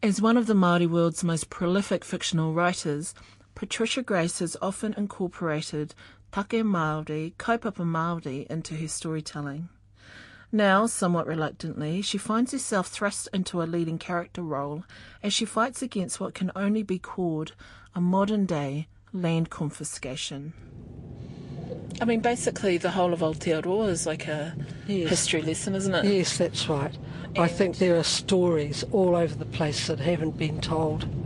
As one of the Māori world's most prolific fictional writers, Patricia Grace has often incorporated take Māori, kaupapa Māori into her storytelling. Now, somewhat reluctantly, she finds herself thrust into a leading character role as she fights against what can only be called a modern day land confiscation. I mean, basically, the whole of Aotearoa is like a yes. history lesson, isn't it? Yes, that's right. I think there are stories all over the place that haven't been told.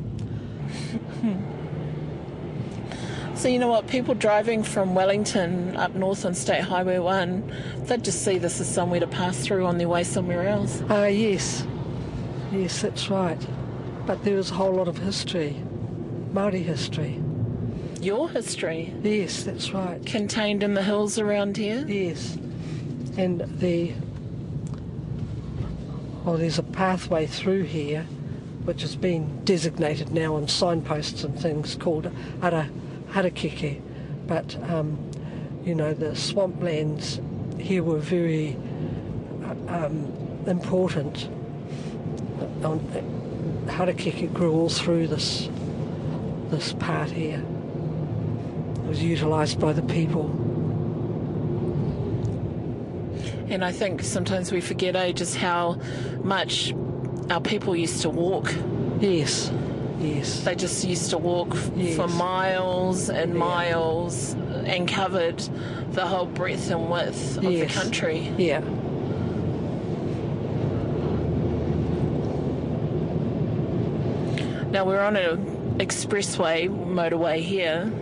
So you know what? People driving from Wellington up north on State Highway One, they'd just see this as somewhere to pass through on their way somewhere else. Ah, uh, yes, yes, that's right. But there is a whole lot of history, Maori history. Your history? Yes, that's right. Contained in the hills around here? Yes, and the well, there's a pathway through here which has been designated now on signposts and things called Ara Harakeke, but um, you know the swamplands here were very uh, um, important. On, Harakeke grew all through this this part here. It was utilised by the people. And I think sometimes we forget, eh, just how much our people used to walk. Yes. Yes. They just used to walk yes. for miles and yeah. miles and covered the whole breadth and width of yes. the country. Yeah. Now we're on an expressway, motorway here,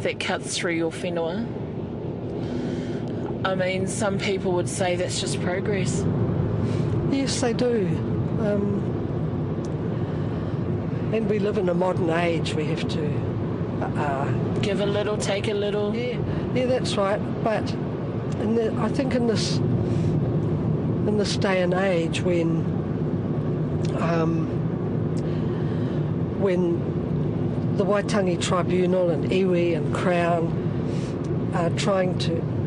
that cuts through your whenua. I mean, some people would say that's just progress. Yes, they do. Um, and we live in a modern age. We have to uh, give a little, take a little. Yeah, yeah, that's right. But the, I think in this in this day and age, when um, when the Waitangi Tribunal and iwi and Crown are trying to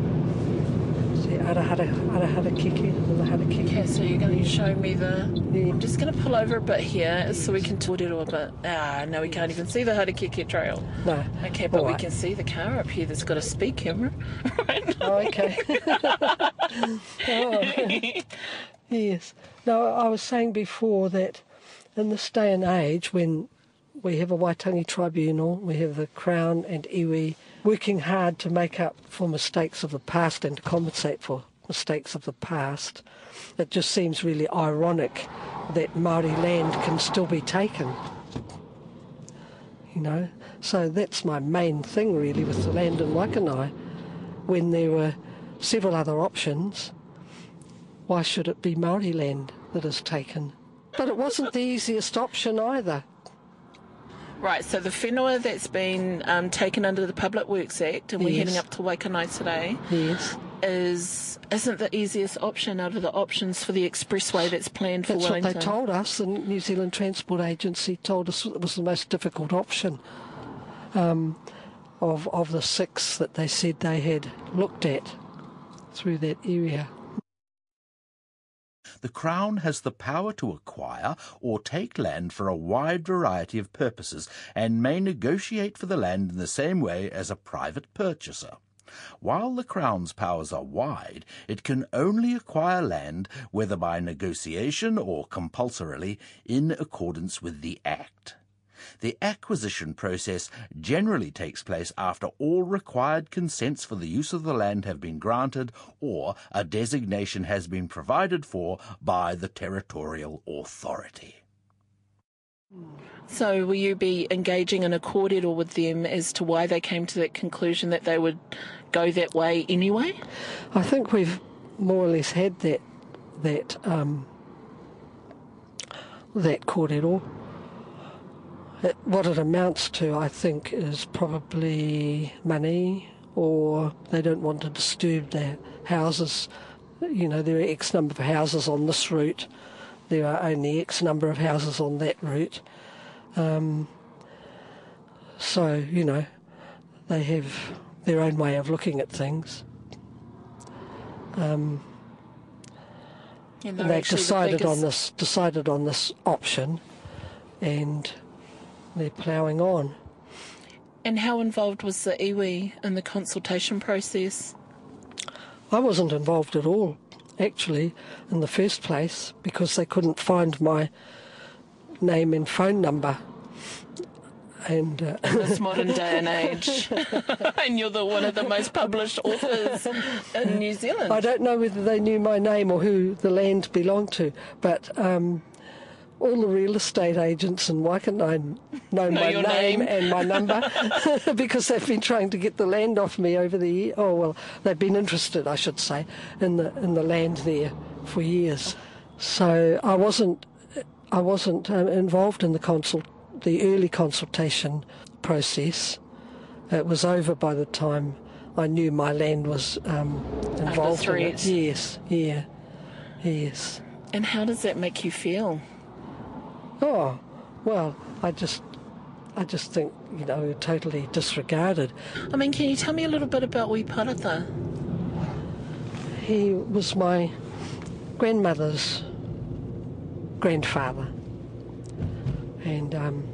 Arahara, Ara Harakeke, Ara Harakeke. Okay, so you're going to show me the. Yeah. I'm just going to pull over a bit here so we can tour it a bit. Ah, no, we can't even see the Harakeke Trail. No. Okay, but we can see the car up here that's got a speed camera. right oh, okay. oh. yes. No, I was saying before that in this day and age when we have a Waitangi Tribunal, we have the Crown and iwi working hard to make up for mistakes of the past and to compensate for mistakes of the past. It just seems really ironic that Maori land can still be taken. You know, so that's my main thing really with the land in Waikanae. When there were several other options, why should it be Maori land that is taken? But it wasn't the easiest option either. Right, so the whenua that's been um, taken under the Public Works Act, and we're yes. heading up to Waikanae today, yes. is isn't the easiest option out of the options for the expressway that's planned for that's Wellington. That's what they told us. The New Zealand Transport Agency told us it was the most difficult option um, of of the six that they said they had looked at through that area the Crown has the power to acquire or take land for a wide variety of purposes and may negotiate for the land in the same way as a private purchaser. While the Crown's powers are wide, it can only acquire land, whether by negotiation or compulsorily, in accordance with the Act. The acquisition process generally takes place after all required consents for the use of the land have been granted or a designation has been provided for by the territorial authority. So, will you be engaging in a kōrero with them as to why they came to that conclusion that they would go that way anyway? I think we've more or less had that that um, that kōrero it, what it amounts to, I think, is probably money, or they don't want to disturb their houses. You know, there are X number of houses on this route, there are only X number of houses on that route. Um, so, you know, they have their own way of looking at things. Um, and, they've decided the on this decided on this option and they're ploughing on. And how involved was the iwi in the consultation process? I wasn't involved at all, actually, in the first place, because they couldn't find my name and phone number. And uh, in this modern day and age, and you're the one of the most published authors in New Zealand. I don't know whether they knew my name or who the land belonged to, but um, all the real estate agents in Waikanae know, know my name, name, and my number because they've been trying to get the land off me over the year. Oh well, they've been interested, I should say, in the in the land there for years. So I wasn't I wasn't um, involved in the consult the early consultation process. It was over by the time I knew my land was um, involved in it. Yes, yeah, yes. And how does that make you feel? Oh, well, I just, I just think you know totally disregarded. I mean, can you tell me a little bit about Wi Parata? He was my grandmother's grandfather, and um,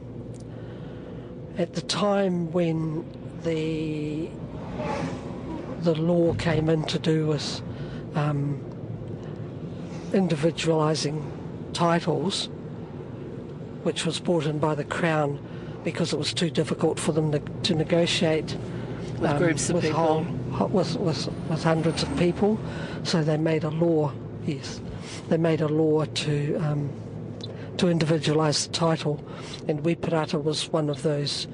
at the time when the the law came in to do with um, individualising titles which was brought in by the Crown because it was too difficult for them to, to negotiate with um, groups of with people. Whole, with, with, with hundreds of people. So they made a law, yes, they made a law to um, to individualise the title, and Wi Parata was one of those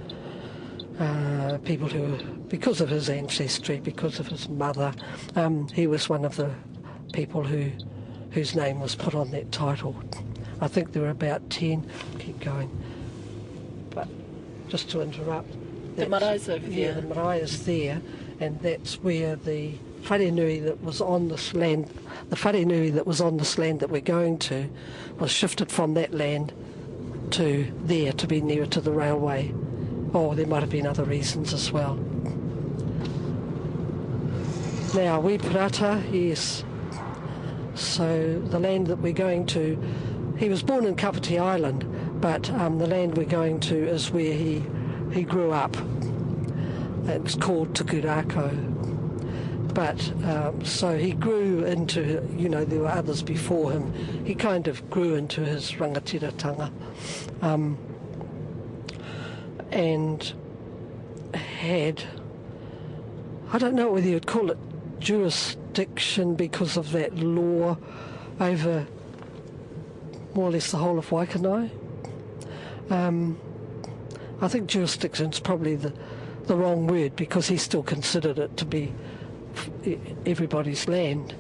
uh, people who, because of his ancestry, because of his mother, um, he was one of the people who whose name was put on that title. I think there were about 10. Keep going. But just to interrupt. The marae's over yeah, there. the marae is there, and that's where the wharenui that was on this land, the wharenui that was on this land that we're going to, was shifted from that land to there to be nearer to the railway. Or oh, there might have been other reasons as well. Now, we Wi Parata, yes. So the land that we're going to he was born in Kapiti Island, but um, the land we're going to is where he he grew up. It's called Tukurako. But um, so he grew into, you know, there were others before him. He kind of grew into his rangatiratanga. Um, and had, I don't know whether you'd call it jurisdiction because of that law over more or less the whole of Waikanae. Um, I think jurisdiction is probably the, the wrong word because he still considered it to be everybody's land.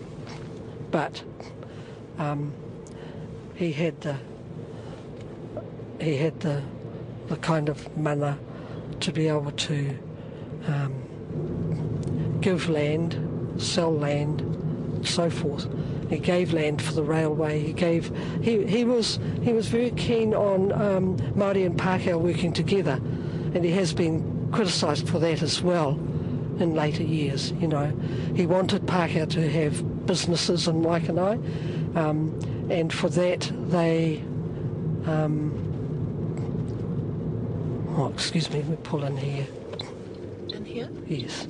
But um, he had the he had the the kind of mana to be able to um, give land, sell land, so forth. He gave land for the railway. He gave. He, he was he was very keen on um, Māori and Pākehā working together, and he has been criticised for that as well in later years. You know, he wanted Pākehā to have businesses in Waikanae, um, and for that they. Um, oh, excuse me, we pull in here. In here? Yes.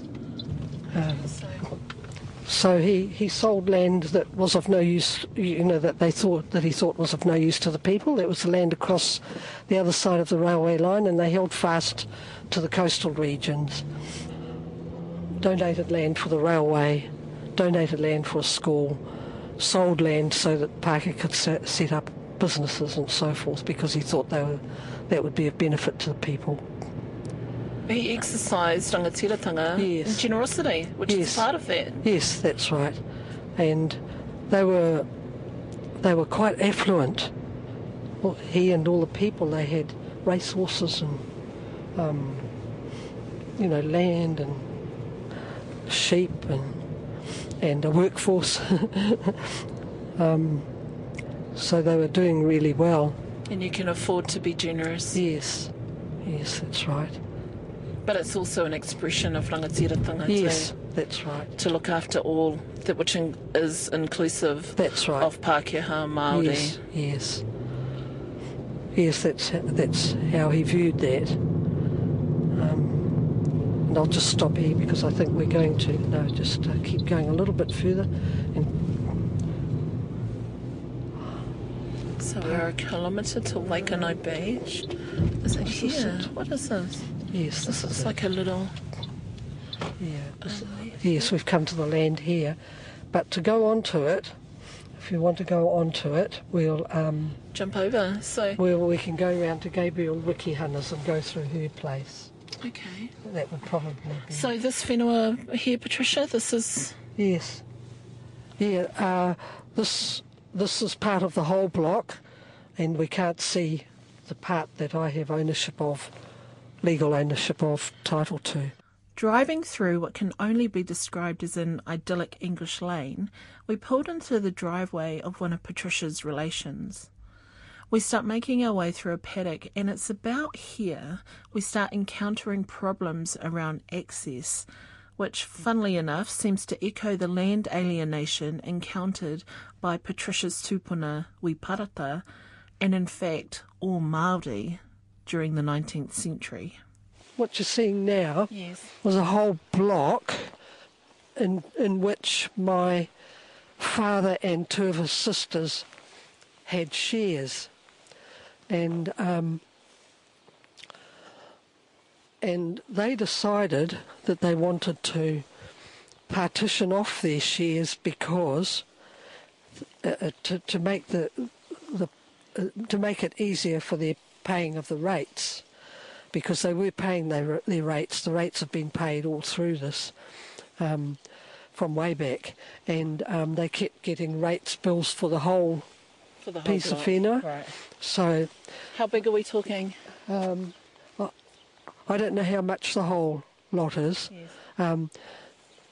Um, so he, he sold land that was of no use, you know, that they thought that he thought was of no use to the people. It was the land across the other side of the railway line, and they held fast to the coastal regions. Donated land for the railway, donated land for a school, sold land so that Pākehā could set up businesses and so forth because he thought they were, that would be of benefit to the people. He exercised rangatiratanga yes. generosity, which yes. is part of that. Yes, that's right. And they were they were quite affluent. Well, he and all the people they had racehorses and um, you know land and sheep and and a workforce. um, so they were doing really well. And you can afford to be generous. Yes, yes, that's right. But it's also an expression of rangatiratanga yes, too. that's right. To look after all, that which in, is inclusive that's right. of Pākehā Māori. Yes, yes. yes, that's that's how he viewed that. Um, and I'll just stop here because I think we're going to no, just uh, keep going a little bit further. And So we're a kilometre to Waikanae Beach. Is it here? it? What is this? Yes, This is like a little. yeah. Yes, we've come to the land here, but to go onto it, if you want to go onto it, we'll um, jump over. So, we'll we can go round to Gabriel Wikihunters and go through her place. okay. That would probably be So this whenua here, Patricia, this is. Yes. Yeah, uh, this this is part of the whole block, and we can't see the part that I have ownership of, legal ownership of, title to. Driving through what can only be described as an idyllic English lane, we pulled into the driveway of one of Patricia's relations. We start making our way through a paddock, and it's about here we start encountering problems around access, which, funnily enough, seems to echo the land alienation encountered by Patricia's tupuna Wi Parata, and in fact all Māori during the 19th century. What you're seeing now Yes. was a whole block in in which my father and two of his sisters had shares, and um, and they decided that they wanted to partition off their shares because uh, uh, to to make the the uh, to make it easier for their paying of the rates because they were paying their their rates. The rates have been paid all through this um, from way back, and um, they kept getting rates bills for the whole. For the Piece of whenua. Right. So How big are we talking? I don't know how much the whole lot is, Yes. um,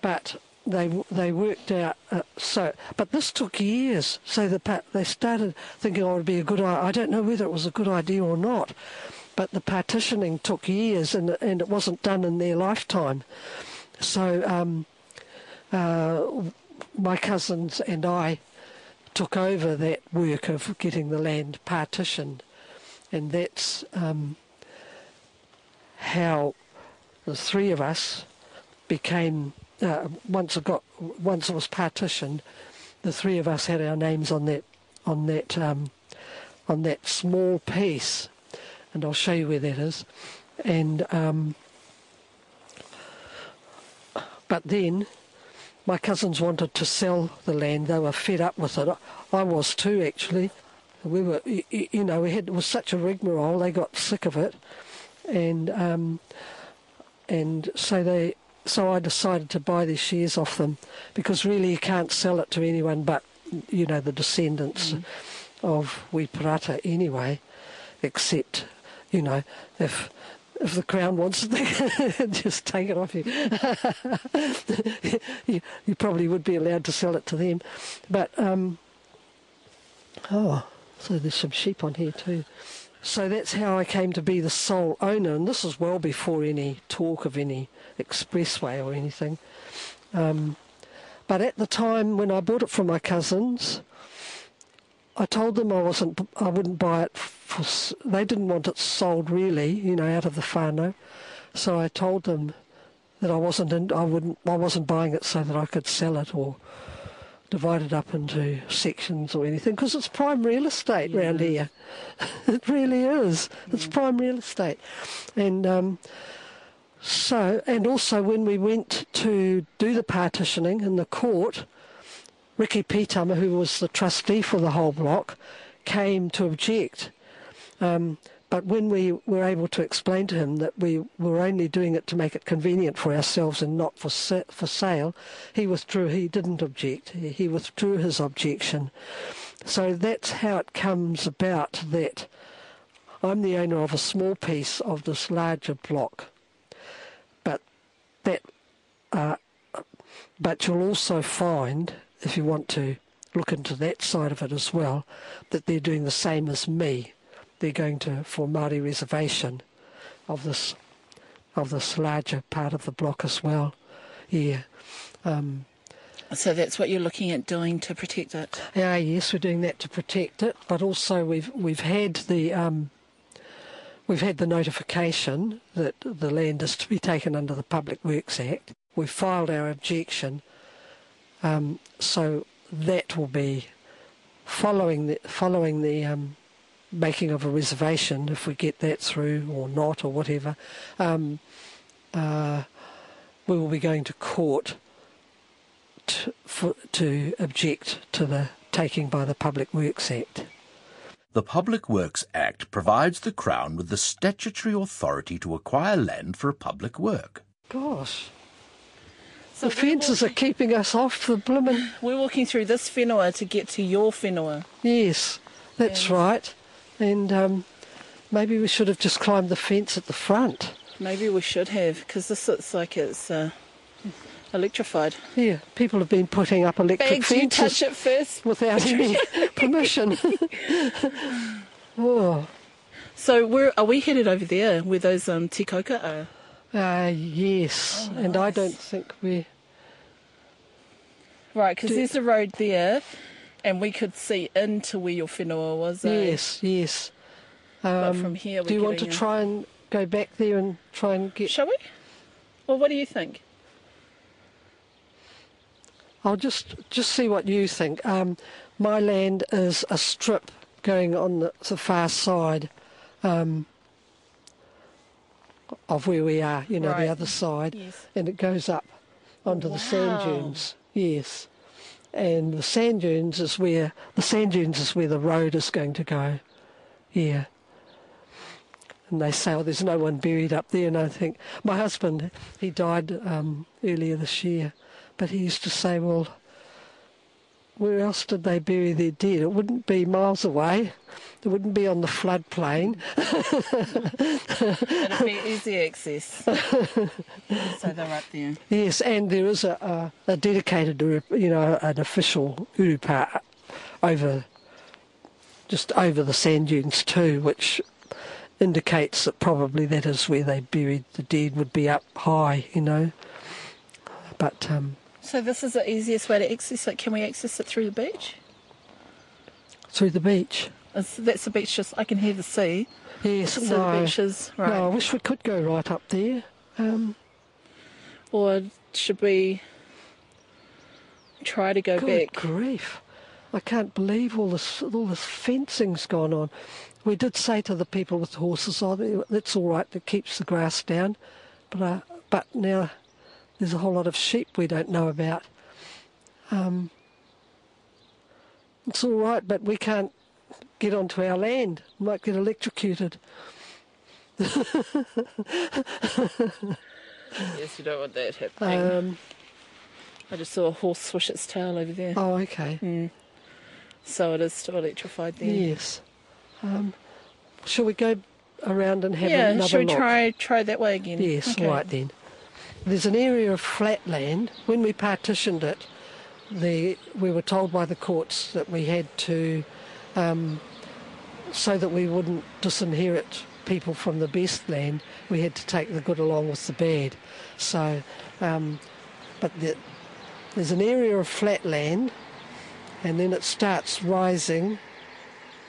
but they they worked out. Uh, so, but this took years. So the they started thinking, oh, it would be a good. I I don't know whether it was a good idea or not, but the partitioning took years, and and it wasn't done in their lifetime. So um, uh, my cousins and I took over that work of getting the land partitioned, and that's um, how the three of us became. Uh, once it got, once it was partitioned, the three of us had our names on that, on that, um, on that small piece, and I'll show you where that is. And um, but then my cousins wanted to sell the land. They were fed up with it. I was too, actually. We were, you know, we had it was such a rigmarole. They got sick of it, and um, and so they, so I decided to buy these shares off them because really you can't sell it to anyone but you know the descendants of Wi Parata anyway, except you know if if the crown wants it, just take it off you. you. You probably would be allowed to sell it to them, but um, oh, so there's some sheep on here too. So that's how I came to be the sole owner, and this is well before any talk of any expressway or anything. Um, but at the time when I bought it from my cousins, I told them I wasn't, I wouldn't buy it for. They didn't want it sold really, you know, out of the whānau. So I told them that I wasn't, in, I wouldn't, I wasn't buying it so that I could sell it or divide it up into sections or anything because it's prime real estate round here. it really is. It's prime real estate, and um, so and also when we went to do the partitioning in the court, Ricky Pitama, who was the trustee for the whole block, came to object. Um, but when we were able to explain to him that we were only doing it to make it convenient for ourselves and not for for sale, he withdrew. He didn't object. He, withdrew his objection. So that's how it comes about that I'm the owner of a small piece of this larger block. But that, uh, but you'll also find, if you want to look into that side of it as well, that they're doing the same as me. They're going to for Māori reservation of this of this larger part of the block as well. Yeah. Um, So that's what you're looking at doing to protect it. Yeah, yes, we're doing that to protect it, but also we've we've had the um, we've had the notification that the land is to be taken under the Public Works Act. We've filed our objection, um, so that will be following the following the um, making of a reservation if we get that through or not or whatever. Um, uh, we will be going to court to, for, to object to the taking by the Public Works Act. The Public Works Act provides the Crown with the statutory authority to acquire land for a public work. Gosh, So the fences are keeping us off the blimmin'. We're walking through this whenua to get to your whenua. Yes, that's right. And um, maybe we should have just climbed the fence at the front. Maybe we should have, because this looks like it's uh, electrified. Yeah, people have been putting up electric Bags, you touch it first. without any permission. oh, So where are we headed over there, where those um, tikoka are? uh, yes. Oh, And I don't think we're. Right, because Do- there's a road there, and we could see into where your whenua was. eh? Yes, yes. But Um, from here, do you want to try and go back there and try and get? Shall we? Well, what do you think? I'll just just see what you think. Um, my land is a strip going on the, the far side um, of where we are. You know, Right. the other side, Yes. and it goes up onto the sand dunes. Yes, and the sand dunes is where the sand dunes is where the road is going to go. Yeah. And they say, oh, there's no one buried up there. And I think my husband, he died um, earlier this year, but he used to say, well, where else did they bury their dead? It wouldn't be miles away. It wouldn't be on the floodplain. It'd be easy access. so they're up there. Yes, and there is a, a, a dedicated, you know, an official urupa over, just over the sand dunes too, which indicates that probably that is where they buried the dead, would be up high, you know. But um, So this is the easiest way to access it. Can we access it through the beach? through the beach. It's, that's the beach. Just I can hear the sea. Yes, So no, the beach is right. no, I wish we could go right up there. Um, Or should we try to go Good back? grief! I can't believe all this all this fencing's gone on. We did say to the people with the horses, "Oh, that's all right. That keeps the grass down," but uh, but now there's a whole lot of sheep we don't know about. Um, it's all right, but we can't get onto our land. We might get electrocuted. Yes, you don't want that happening. Um, I just saw a horse swish its tail over there. oh, okay. So it is still electrified there. Yes. Um, shall we go around and have yeah, another should we look? try try that way again? Yes, Okay. all right then. There's an area of flat land. When we partitioned it, the, we were told by the courts that we had to, um, so that we wouldn't disinherit people from the best land, we had to take the good along with the bad. So, um, but the, there's an area of flat land, and then it starts rising.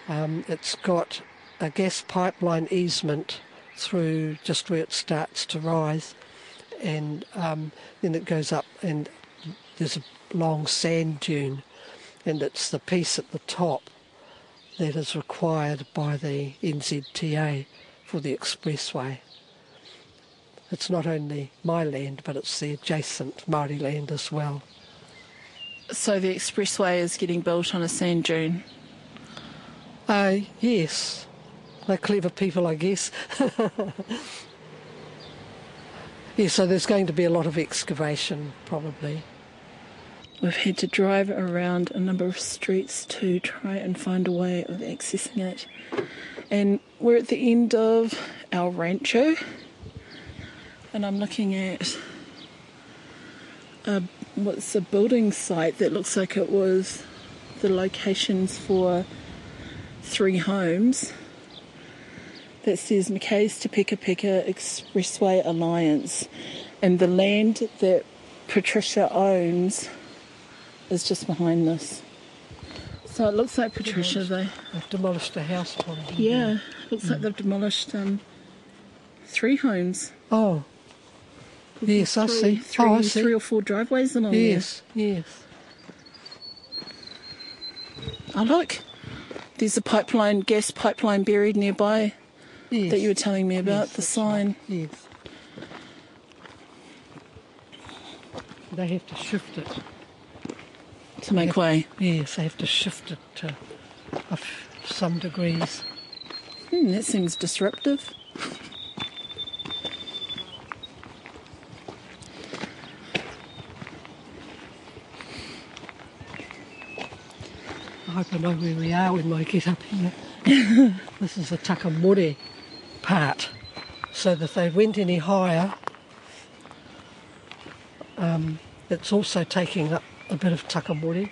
Um, it's got a gas pipeline easement through just where it starts to rise, and um, then it goes up, and there's a long sand dune, and it's the piece at the top that is required by the NZTA for the expressway. It's not only my land, but it's the adjacent Māori land as well. So the expressway is getting built on a sand dune. Uh, yes, they're clever people, I guess. yeah, so there's going to be a lot of excavation, probably. We've had to drive around a number of streets to try and find a way of accessing it. And we're at the end of our rancho. And I'm looking at a, what's a building site that looks like it was the locations for three homes. That says Mackays to Peka Peka Expressway Alliance. And the land that Patricia owns is just behind this. So it looks like Patricia, they They've demolished a house on here. yeah, looks like they've demolished um, three homes. Oh. Yes, I see. Three, oh, I see. three or four driveways along yes, yes. there. Oh look, there's a pipeline, gas pipeline buried nearby Yes. that you were telling me about. Yes, the sign. right. Yes. They have to shift it. to make way. Yes, they have to shift it to a f- some degrees. Hmm, that seems disruptive. I hope I know where we are when I get up here. this is the Takamore part. So that if they went any higher, um, it's also taking up a bit of Takamore.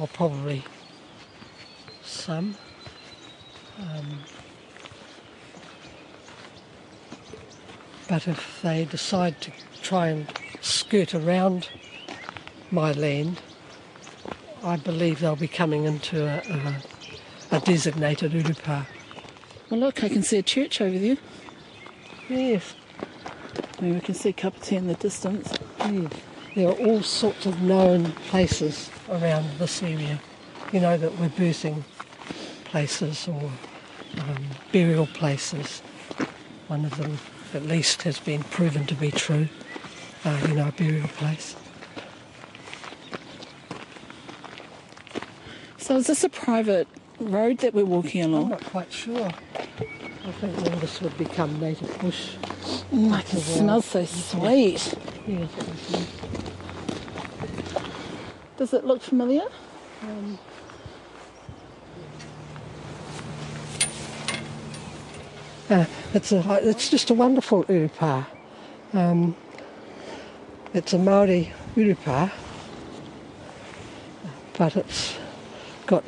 Or probably some. Um, but if they decide to try and skirt around my land, I believe they'll be coming into a, a, a designated urupa. Well, look, I can see a church over there. Yes, I mean, we can see Kapiti in the distance. yes. There are all sorts of known places around this area. You know that we're birthing places or um, burial places. One of them, at least, has been proven to be true. Uh, you know, a burial place. So is this a private road that we're walking along? I'm not quite sure. I think all this would become native bush. Mm, I can smell so sweet. It would be. Does it look familiar? Uh, it's a it's just a wonderful urupa. Um, it's a Maori urupa, but it's got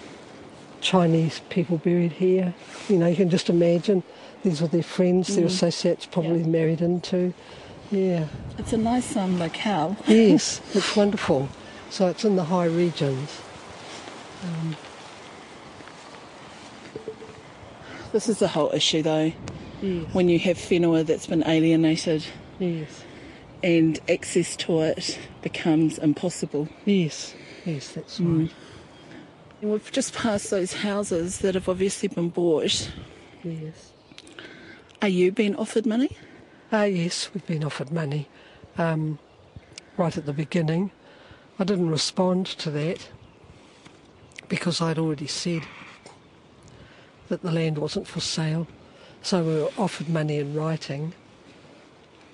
Chinese people buried here. You know, you can just imagine these were their friends, their mm. associates, probably Yeah. married into. Yeah. It's a nice um, locale. Yes, it's wonderful. So it's in the high regions. Um, this is the whole issue, though. Yes. When you have whenua that's been alienated Yes. and access to it becomes impossible. Yes. Yes, that's mm. right. And we've just passed those houses that have obviously been bought. Yes. Are you being offered money? Ah, yes, we've been offered money um, right at the beginning. I didn't respond to that because I'd already said that the land wasn't for sale. So we were offered money in writing,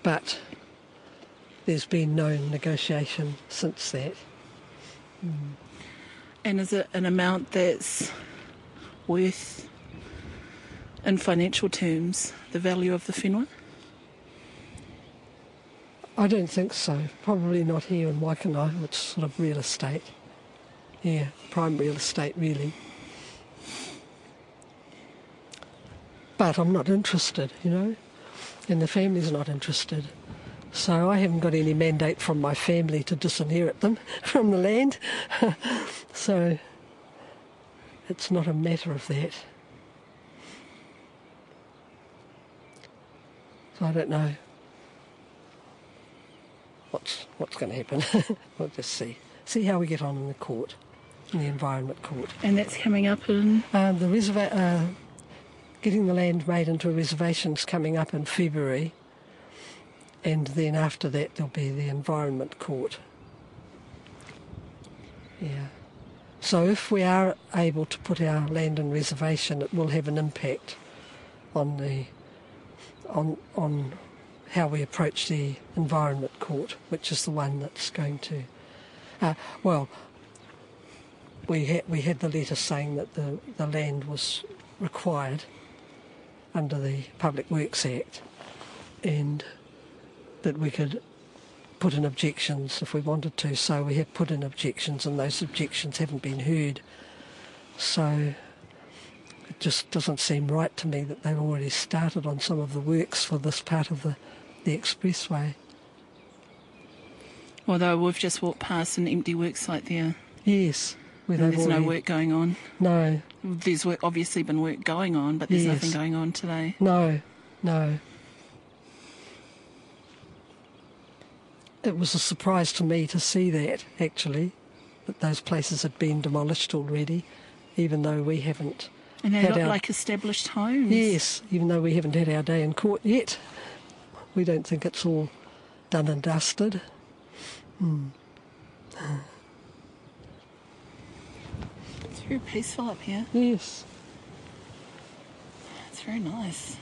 but there's been no negotiation since that. And is it an amount that's worth, in financial terms, the value of the whenua? I don't think so. Probably not here in Waikanae. It's sort of real estate. Yeah, prime real estate, really. But I'm not interested, you know, and the family's not interested. So I haven't got any mandate from my family to disinherit them from the land. so it's not a matter of that. So I don't know what's what's going to happen. we'll just see. See how we get on in the court, in the environment court. And that's coming up in. Um, the reserva- uh, getting the land made into a reservation is coming up in February, and then after that there'll be the environment court. Yeah. So if we are able to put our land in reservation, it will have an impact on the on on how we approach the environment court, which is the one that's going to. Uh, well, we had we had the letter saying that the the land was required under the Public Works Act, and that we could put in objections if we wanted to. So we have put in objections, and those objections haven't been heard. So it just doesn't seem right to me that they've already started on some of the works for this part of the the expressway. Although we've just walked past an empty work site there. Yes. Where there's no work going on. No, There's work, obviously been work going on, but there's Yes. nothing going on today. no, no. It was a surprise to me to see that, actually, that those places had been demolished already, even though we haven't. And they Had look our- like established homes. Yes, even though we haven't had our day in court yet, we don't think it's all done and dusted. Hmm. It's very peaceful up here. Yes. It's very nice.